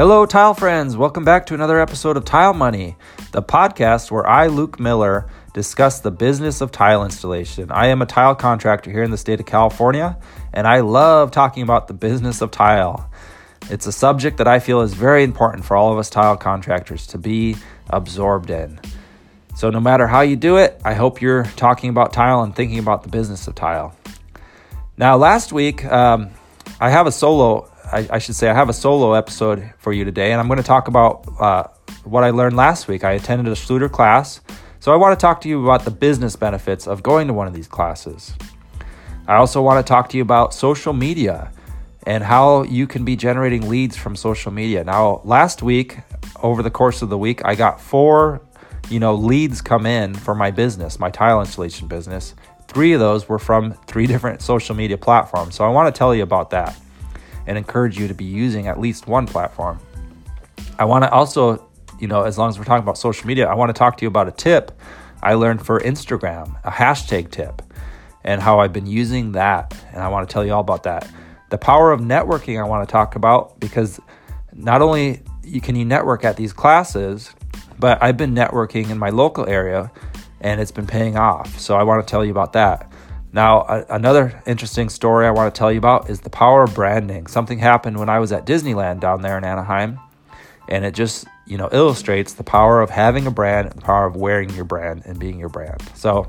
Hello, tile friends. Welcome back to another episode of Tile Money, the podcast where I, Luke Miller, discuss the business of tile installation. I am a tile contractor here in the state of California, and I love talking about the business of tile. It's a subject that I feel is very important for all of us tile contractors to be absorbed in. So, no matter how you do it, I hope you're talking about tile and thinking about the business of tile. Now, last week, um, I have a solo I, I, should say I have a solo episode for you today, and I'm going to talk about uh, what I learned last week. I attended a Schluter class, so I want to talk to you about the business benefits of going to one of these classes. I also want to talk to you about social media and how you can be generating leads from social media. Now, last week, over the course of the week, I got four, you know, leads come in for my business, my tile installation business. Three of those were from three different social media platforms. So I want to tell you about that and encourage you to be using at least one platform. I want to also, you know, as long as we're talking about social media, I want to talk to you about a tip I learned for Instagram, a hashtag tip, and how I've been using that. And I want to tell you all about that. The power of networking, I want to talk about because not only can you network at these classes, but I've been networking in my local area and it's been paying off. So I want to tell you about that. Now, a- another interesting story I want to tell you about is the power of branding. Something happened when I was at Disneyland down there in Anaheim, and it just you know illustrates the power of having a brand and the power of wearing your brand and being your brand. So,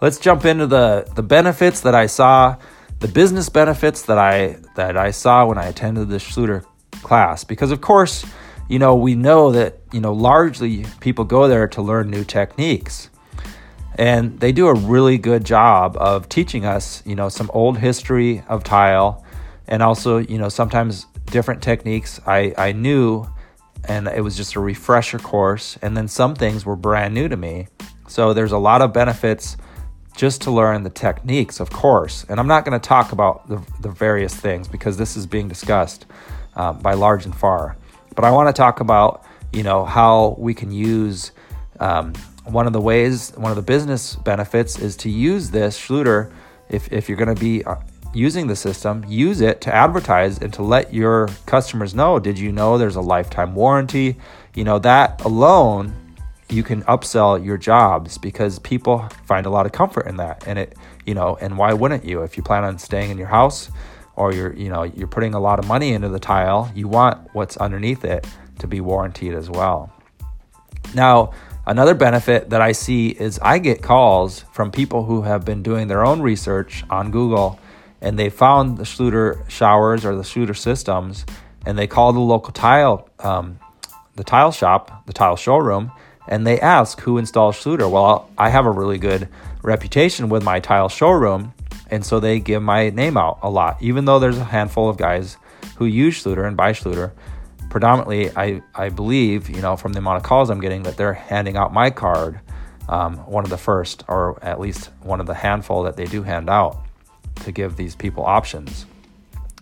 let's jump into the the benefits that I saw, the business benefits that I that I saw when I attended the Schluter class. Because of course, you know we know that you know largely people go there to learn new techniques and they do a really good job of teaching us, you know, some old history of tile and also, you know, sometimes different techniques I, I knew and it was just a refresher course. And then some things were brand new to me. So there's a lot of benefits just to learn the techniques, of course. And I'm not going to talk about the, the various things because this is being discussed uh, by large and far. But I want to talk about, you know, how we can use um, one of the ways, one of the business benefits is to use this Schluter. If, if you're going to be uh, using the system, use it to advertise and to let your customers know. Did you know there's a lifetime warranty? You know, that alone, you can upsell your jobs because people find a lot of comfort in that. And it, you know, and why wouldn't you? If you plan on staying in your house or you're, you know, you're putting a lot of money into the tile, you want what's underneath it to be warranted as well. Now, Another benefit that I see is I get calls from people who have been doing their own research on Google and they found the Schluter showers or the Schluter systems and they call the local tile um, the tile shop, the tile showroom, and they ask who installs Schluter. Well, I have a really good reputation with my tile showroom, and so they give my name out a lot, even though there's a handful of guys who use Schluter and buy Schluter predominantly, I, I believe, you know, from the amount of calls I'm getting, that they're handing out my card, um, one of the first, or at least one of the handful that they do hand out to give these people options.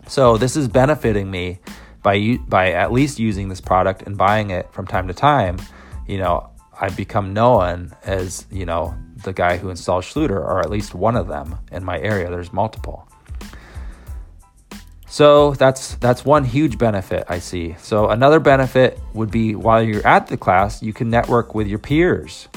So this is benefiting me by by at least using this product and buying it from time to time. You know, I've become known as you know the guy who installs Schluter, or at least one of them in my area. There's multiple. So that's that's one huge benefit I see. So another benefit would be while you're at the class, you can network with your peers.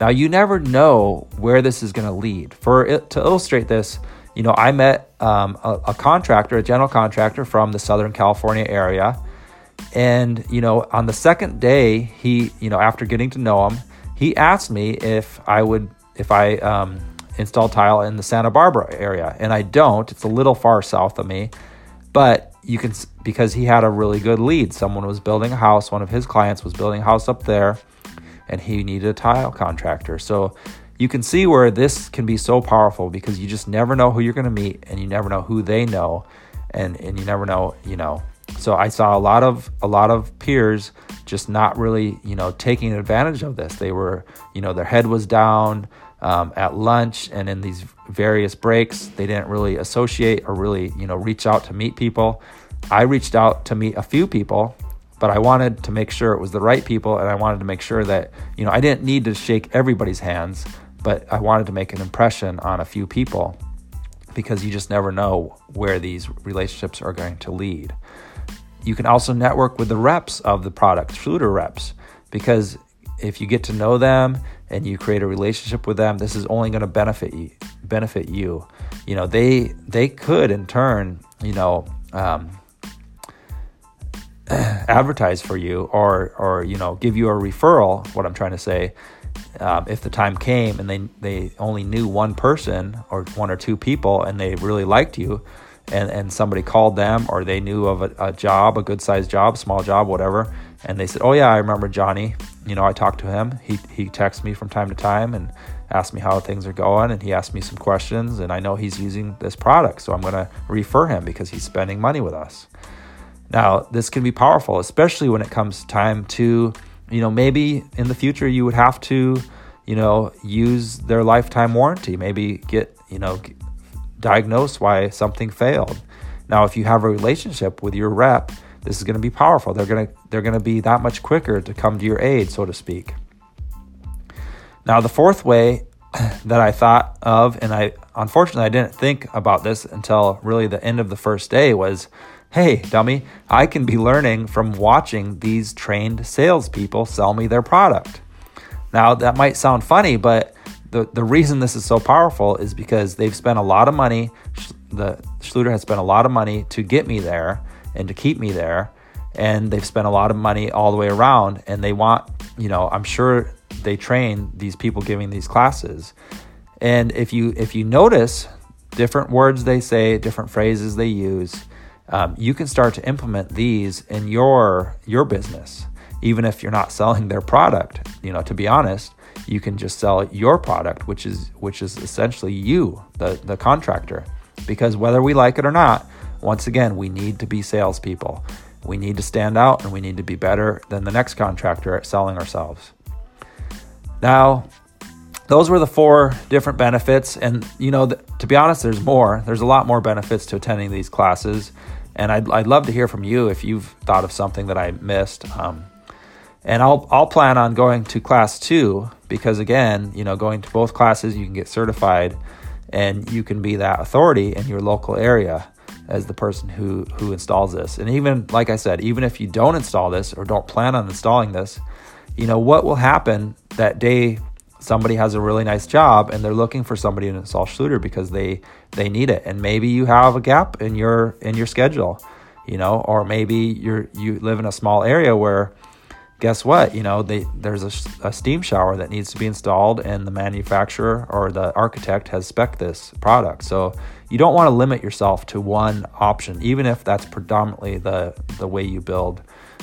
Now you never know where this is going to lead. For it, to illustrate this, you know, I met um, a, a contractor, a general contractor from the Southern California area, and you know, on the second day, he, you know, after getting to know him, he asked me if I would, if I um, install tile in the Santa Barbara area, and I don't. It's a little far south of me but you can because he had a really good lead. Someone was building a house. One of his clients was building a house up there, and he needed a tile contractor. So you can see where this can be so powerful because you just never know who you're going to meet, and you never know who they know, and and you never know, you know. So I saw a lot of a lot of peers just not really, you know, taking advantage of this. They were, you know, their head was down um, at lunch and in these various breaks. They didn't really associate or really, you know, reach out to meet people. I reached out to meet a few people, but I wanted to make sure it was the right people, and I wanted to make sure that, you know, I didn't need to shake everybody's hands, but I wanted to make an impression on a few people because you just never know where these relationships are going to lead. You can also network with the reps of the product, Schluter reps, because if you get to know them and you create a relationship with them, this is only going to benefit you. Benefit you. You know, they they could in turn, you know, um, advertise for you or or you know give you a referral. What I'm trying to say, um, if the time came and they they only knew one person or one or two people and they really liked you, and and somebody called them or they knew of a, a job, a good sized job, small job, whatever, and they said, "Oh yeah, I remember Johnny. You know, I talked to him. He he texts me from time to time and asked me how things are going, and he asked me some questions, and I know he's using this product, so I'm going to refer him because he's spending money with us." Now, this can be powerful, especially when it comes time to, you know, maybe in the future you would have to, you know, use their lifetime warranty. Maybe get, you know, diagnose why something failed. Now, if you have a relationship with your rep, this is going to be powerful. They're going to they're going to be that much quicker to come to your aid, so to speak. Now, the fourth way that I thought of, and I unfortunately I didn't think about this until really the end of the first day, was, hey, dummy, I can be learning from watching these trained salespeople sell me their product. Now, that might sound funny, but the, the reason this is so powerful is because they've spent a lot of money. The Schluter has spent a lot of money to get me there and to keep me there. And they've spent a lot of money all the way around. And they want, you know, I'm sure they train these people giving these classes. And if you if you notice different words they say, different phrases they use, um, you can start to implement these in your your business, even if you're not selling their product. You know, to be honest, you can just sell your product, which is which is essentially you, the the contractor. Because whether we like it or not, once again, we need to be salespeople. We need to stand out and we need to be better than the next contractor at selling ourselves. Now, those were the four different benefits. And, you know, to be honest, there's more. There's a lot more benefits to attending these classes. And I'd, I'd love to hear from you if you've thought of something that I missed. Um, and I'll, I'll plan on going to class two because, again, you know, going to both classes, you can get certified and you can be that authority in your local area as the person who who installs this. And even like I said, even if you don't install this or don't plan on installing this, you know what will happen that day somebody has a really nice job and they're looking for somebody to install Schluter because they they need it. And maybe you have a gap in your in your schedule, you know, or maybe you're you live in a small area where guess what? You know, they, there's a, a, steam shower that needs to be installed, and the manufacturer or the architect has spec this product. So you don't want to limit yourself to one option, even if that's predominantly the the way you build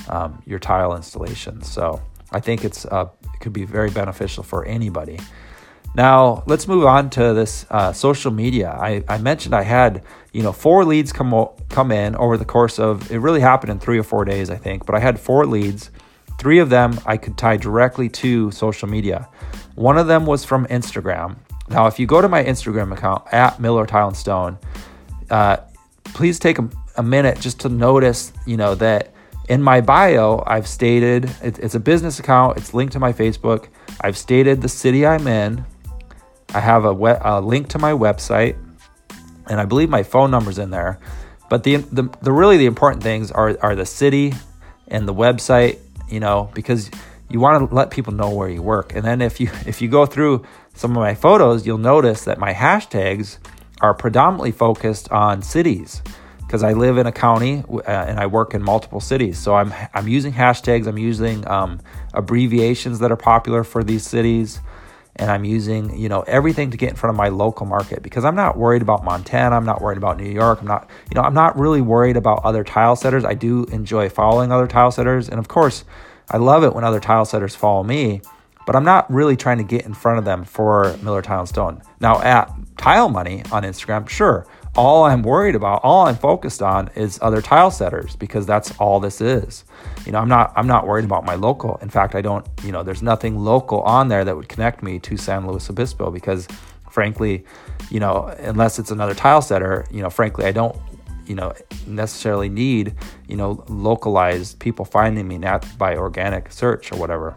um, your tile installation. So I think it's uh, it could be very beneficial for anybody. Now let's move on to this uh, social media. I, I mentioned I had you know four leads come come in over the course of it really happened in three or four days I think, but I had four leads Three of them I could tie directly to social media. One of them was from Instagram. Now, if you go to my Instagram account at Miller Tile and Stone, uh, please take a, a, minute just to notice, you know, that in my bio I've stated it, it's a business account. It's linked to my Facebook. I've stated the city I'm in. I have a, we- a link to my website, and I believe my phone number's in there. But the, the, the really the important things are are the city and the website you know, because you want to let people know where you work. And then if you if you go through some of my photos, you'll notice that my hashtags are predominantly focused on cities because I live in a county uh, and I work in multiple cities. So I'm I'm using hashtags. I'm using um, abbreviations that are popular for these cities, and I'm using you know everything to get in front of my local market because I'm not worried about Montana. I'm not worried about New York. I'm not you know I'm not really worried about other tile setters. I do enjoy following other tile setters, and of course I love it when other tile setters follow me, but I'm not really trying to get in front of them for Miller Tile and Stone. Now, at Tile Money on Instagram, sure, all I'm worried about, all I'm focused on is other tile setters because that's all this is. You know, I'm not I'm not worried about my local. In fact, I don't, you know, there's nothing local on there that would connect me to San Luis Obispo because frankly, you know, unless it's another tile setter, you know, frankly, I don't you know necessarily need you know localized people finding me not by organic search or whatever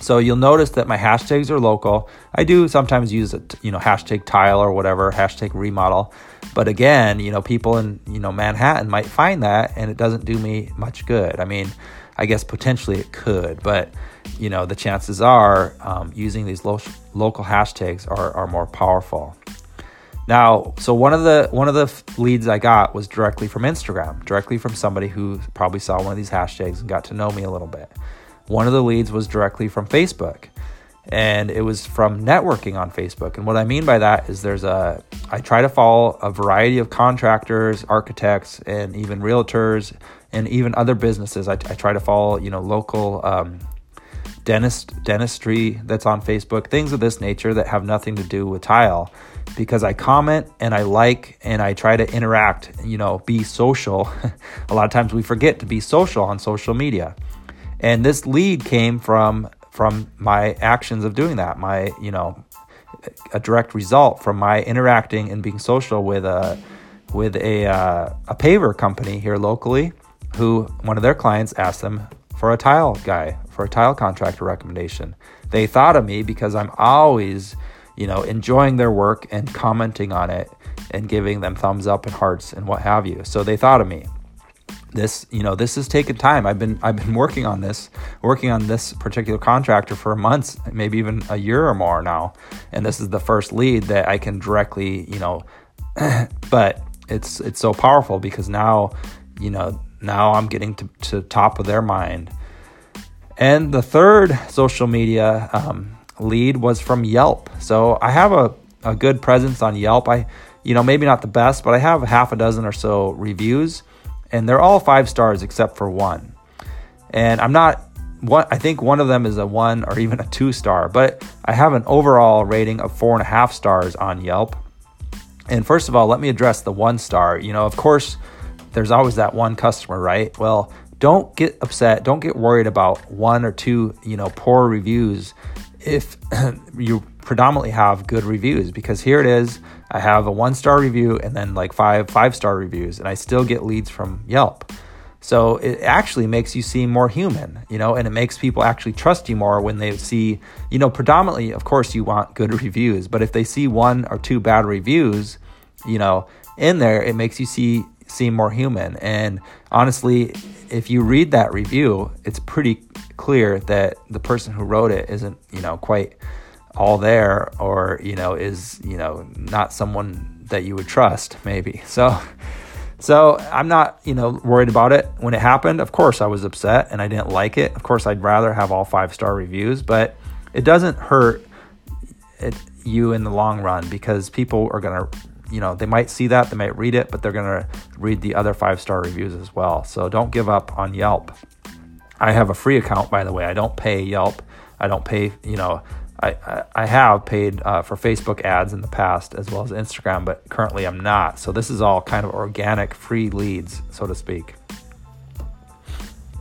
So you'll notice that my hashtags are local. I do sometimes use a you know hashtag tile or whatever hashtag remodel, but again, you know people in you know Manhattan might find that and it doesn't do me much good. I mean, I guess potentially it could, but you know the chances are um, using these lo- local hashtags are, are more powerful. Now, so one of the one of the leads I got was directly from Instagram, directly from somebody who probably saw one of these hashtags and got to know me a little bit. One of the leads was directly from Facebook, and it was from networking on Facebook. And what I mean by that is there's a I try to follow a variety of contractors, architects, and even realtors, and even other businesses. I, I try to follow you know local um, dentist dentistry that's on Facebook, things of this nature that have nothing to do with tile because I comment and I like and I try to interact, you know, be social. a lot of times we forget to be social on social media. And this lead came from from my actions of doing that. My, you know, a direct result from my interacting and being social with a with a uh, a paver company here locally who one of their clients asked them for a tile guy, for a tile contractor recommendation. They thought of me because I'm always you know, enjoying their work and commenting on it and giving them thumbs up and hearts and what have you. So they thought of me. This, you know, this has taken time. I've been I've been working on this, working on this particular contractor for months, maybe even a year or more now. And this is the first lead that I can directly, you know, but it's it's so powerful because now, you know, now I'm getting to, to top of their mind. And the third social media um, lead was from Yelp. So I have a, a good presence on Yelp. I, you know, maybe not the best, but I have half a dozen or so reviews, and they're all five stars except for one. And I'm not one. I think one of them is a one or even a two star, but I have an overall rating of four and a half stars on Yelp. And first of all, let me address the one star. You know, of course, there's always that one customer, right? Well, don't get upset. Don't get worried about one or two, you know, poor reviews if you predominantly have good reviews because here it is i have a one star review and then like five five star reviews and i still get leads from yelp. So it actually makes you seem more human you know and it makes people actually trust you more when they see you know predominantly of course you want good reviews but if they see one or two bad reviews you know in there it makes you see seem more human. And honestly if you read that review it's pretty clear that the person who wrote it isn't, you know, quite all there or, you know, is, you know, not someone that you would trust maybe. So so I'm not, you know, worried about it. When it happened, of course I was upset and I didn't like it. Of course I'd rather have all five-star reviews, but it doesn't hurt it, you in the long run because people are going to you know they might see that they might read it but they're going to read the other five star reviews as well so don't give up on yelp I have a free account, by the way. I don't pay Yelp. I don't pay, you know, I, I, have paid uh, for Facebook ads in the past as well as Instagram, but currently I'm not. So this is all kind of organic, free leads, so to speak.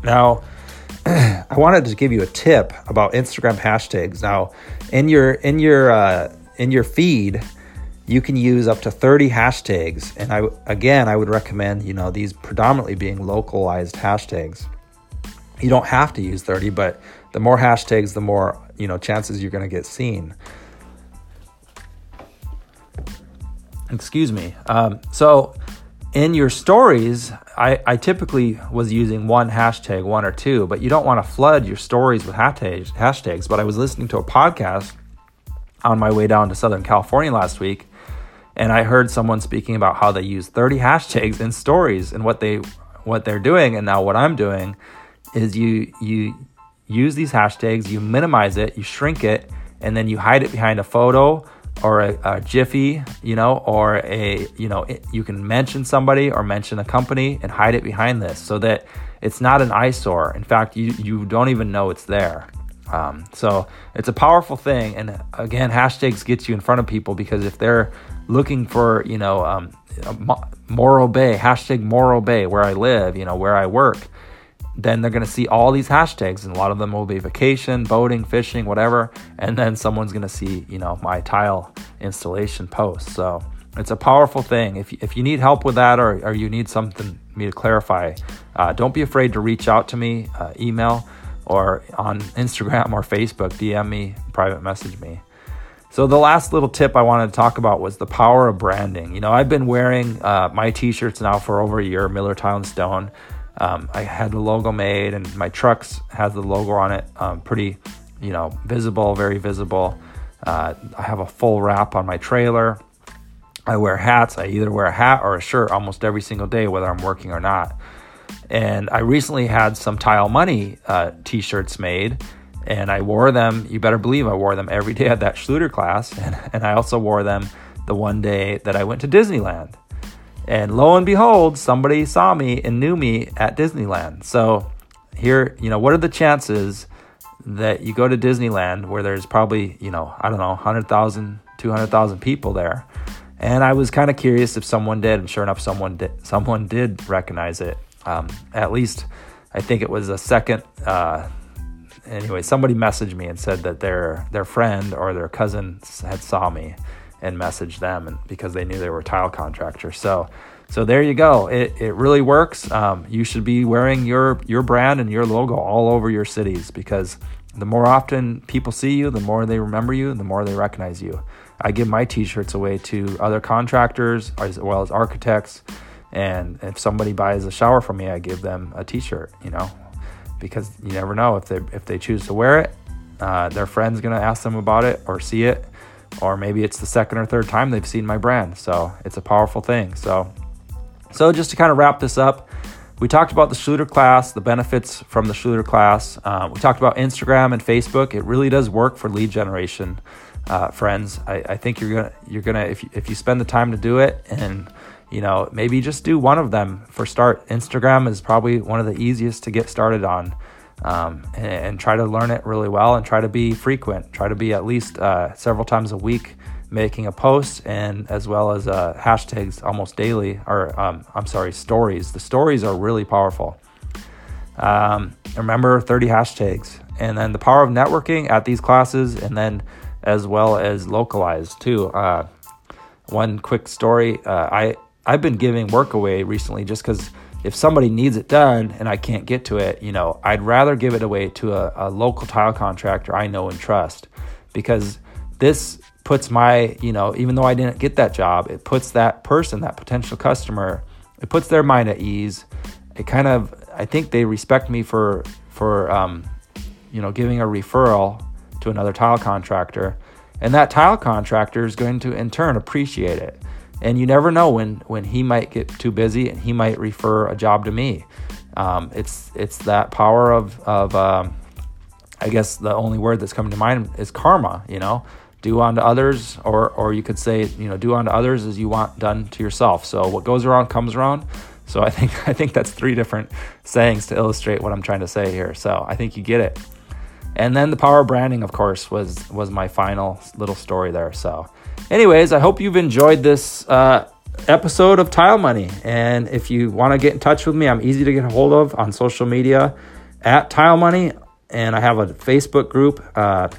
Now, I wanted to give you a tip about Instagram hashtags. Now, in your in your uh, in your feed, you can use up to 30 hashtags, and I again I would recommend you know these predominantly being localized hashtags you don't have to use 30, but the more hashtags, the more, you know, chances you're going to get seen. Excuse me. Um, so in your stories, I, I typically was using one hashtag, one or two, but you don't want to flood your stories with hashtags, hashtags. But I was listening to a podcast on my way down to Southern California last week, and I heard someone speaking about how they use 30 hashtags in stories and what they what they're doing, and now what I'm doing is you you use these hashtags, you minimize it, you shrink it, and then you hide it behind a photo or a, a jiffy, you know, or a you know it, you can mention somebody or mention a company and hide it behind this so that it's not an eyesore. In fact, you you don't even know it's there. Um, so it's a powerful thing, and again, hashtags get you in front of people because if they're looking for you know um, Morro Bay hashtag Morro Bay where I live, you know where I work then they're going to see all these hashtags and a lot of them will be vacation boating fishing whatever and then someone's going to see you know my tile installation post so it's a powerful thing if, if you need help with that or, or you need something me to clarify uh, don't be afraid to reach out to me uh, email or on Instagram or Facebook, DM me, private message me. So, the last little tip I wanted to talk about was the power of branding. You know, I've been wearing uh, my t shirts now for over a year, Miller Tile and Stone. Um, I had the logo made, and my trucks has the logo on it, um, pretty, you know, visible, very visible. Uh, I have a full wrap on my trailer. I wear hats. I either wear a hat or a shirt almost every single day, whether I'm working or not. And I recently had some Tile Money uh, t shirts made, and I wore them. You better believe I wore them every day at that Schluter class. And, and I also wore them the one day that I went to Disneyland. And lo and behold, somebody saw me and knew me at Disneyland. So, here, you know, what are the chances that you go to Disneyland where there's probably, you know, I don't know, 100,000, 200,000 people there? And I was kind of curious if someone did, and sure enough, someone did. Someone did recognize it. Um, at least, I think it was a second. Uh, anyway, somebody messaged me and said that their their friend or their cousin had saw me and message them, and because they knew they were a tile contractor. So, so there you go. It it really works. Um, you should be wearing your your brand and your logo all over your cities because the more often people see you, the more they remember you, the more they recognize you. I give my T-shirts away to other contractors as well as architects, and if somebody buys a shower from me, I give them a T-shirt. You know, because you never know if they if they choose to wear it, uh, their friend's gonna ask them about it or see it, or maybe it's the second or third time they've seen my brand. So it's a powerful thing. So, so just to kind of wrap this up, we talked about the Schluter class, the benefits from the Schluter class. Uh, we talked about Instagram and Facebook. It really does work for lead generation, uh, friends. I, I, think you're gonna you're gonna if you, if you spend the time to do it and you know maybe just do one of them for start. Instagram is probably one of the easiest to get started on um, and, and, try to learn it really well and try to be frequent. Try to be at least uh, several times a week making a post and as well as uh, hashtags almost daily or um, I'm sorry stories. The stories are really powerful. Um, remember 30 hashtags and then the power of networking at these classes and then as well as localized too. Uh, one quick story: uh, I I've been giving work away recently just because if somebody needs it done and I can't get to it, you know, I'd rather give it away to a, a local tile contractor I know and trust because this puts my, you know, even though I didn't get that job, it puts that person, that potential customer, it puts their mind at ease. It kind of, I think they respect me for, for, um, you know, giving a referral to another tile contractor. And that tile contractor is going to, in turn, appreciate it and you never know when when he might get too busy and he might refer a job to me. Um, it's it's that power of of um, I guess the only word that's coming to mind is karma. You know, do unto others, or or you could say you know do unto others as you want done to yourself. So what goes around comes around. So I think I think that's three different sayings to illustrate what I'm trying to say here. So I think you get it. And then the power of branding, of course, was was my final little story there. So anyways, I hope you've enjoyed this uh, episode of Tile Money. And if you want to get in touch with me, I'm easy to get a hold of on social media at Tile Money. And I have a Facebook group, uh,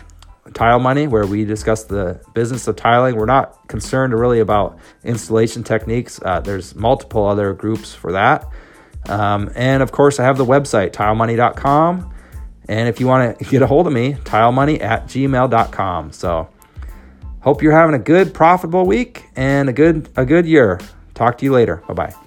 Tile Money, where we discuss the business of tiling. We're not concerned really about installation techniques, uh, there's multiple other groups for that. Um, and of course, I have the website, tilemoney.com. And if you want to get a hold of me, tilemoney at gmail.com. So, Hope you're having a good, profitable week and a good a good year. Talk to you later. Bye bye.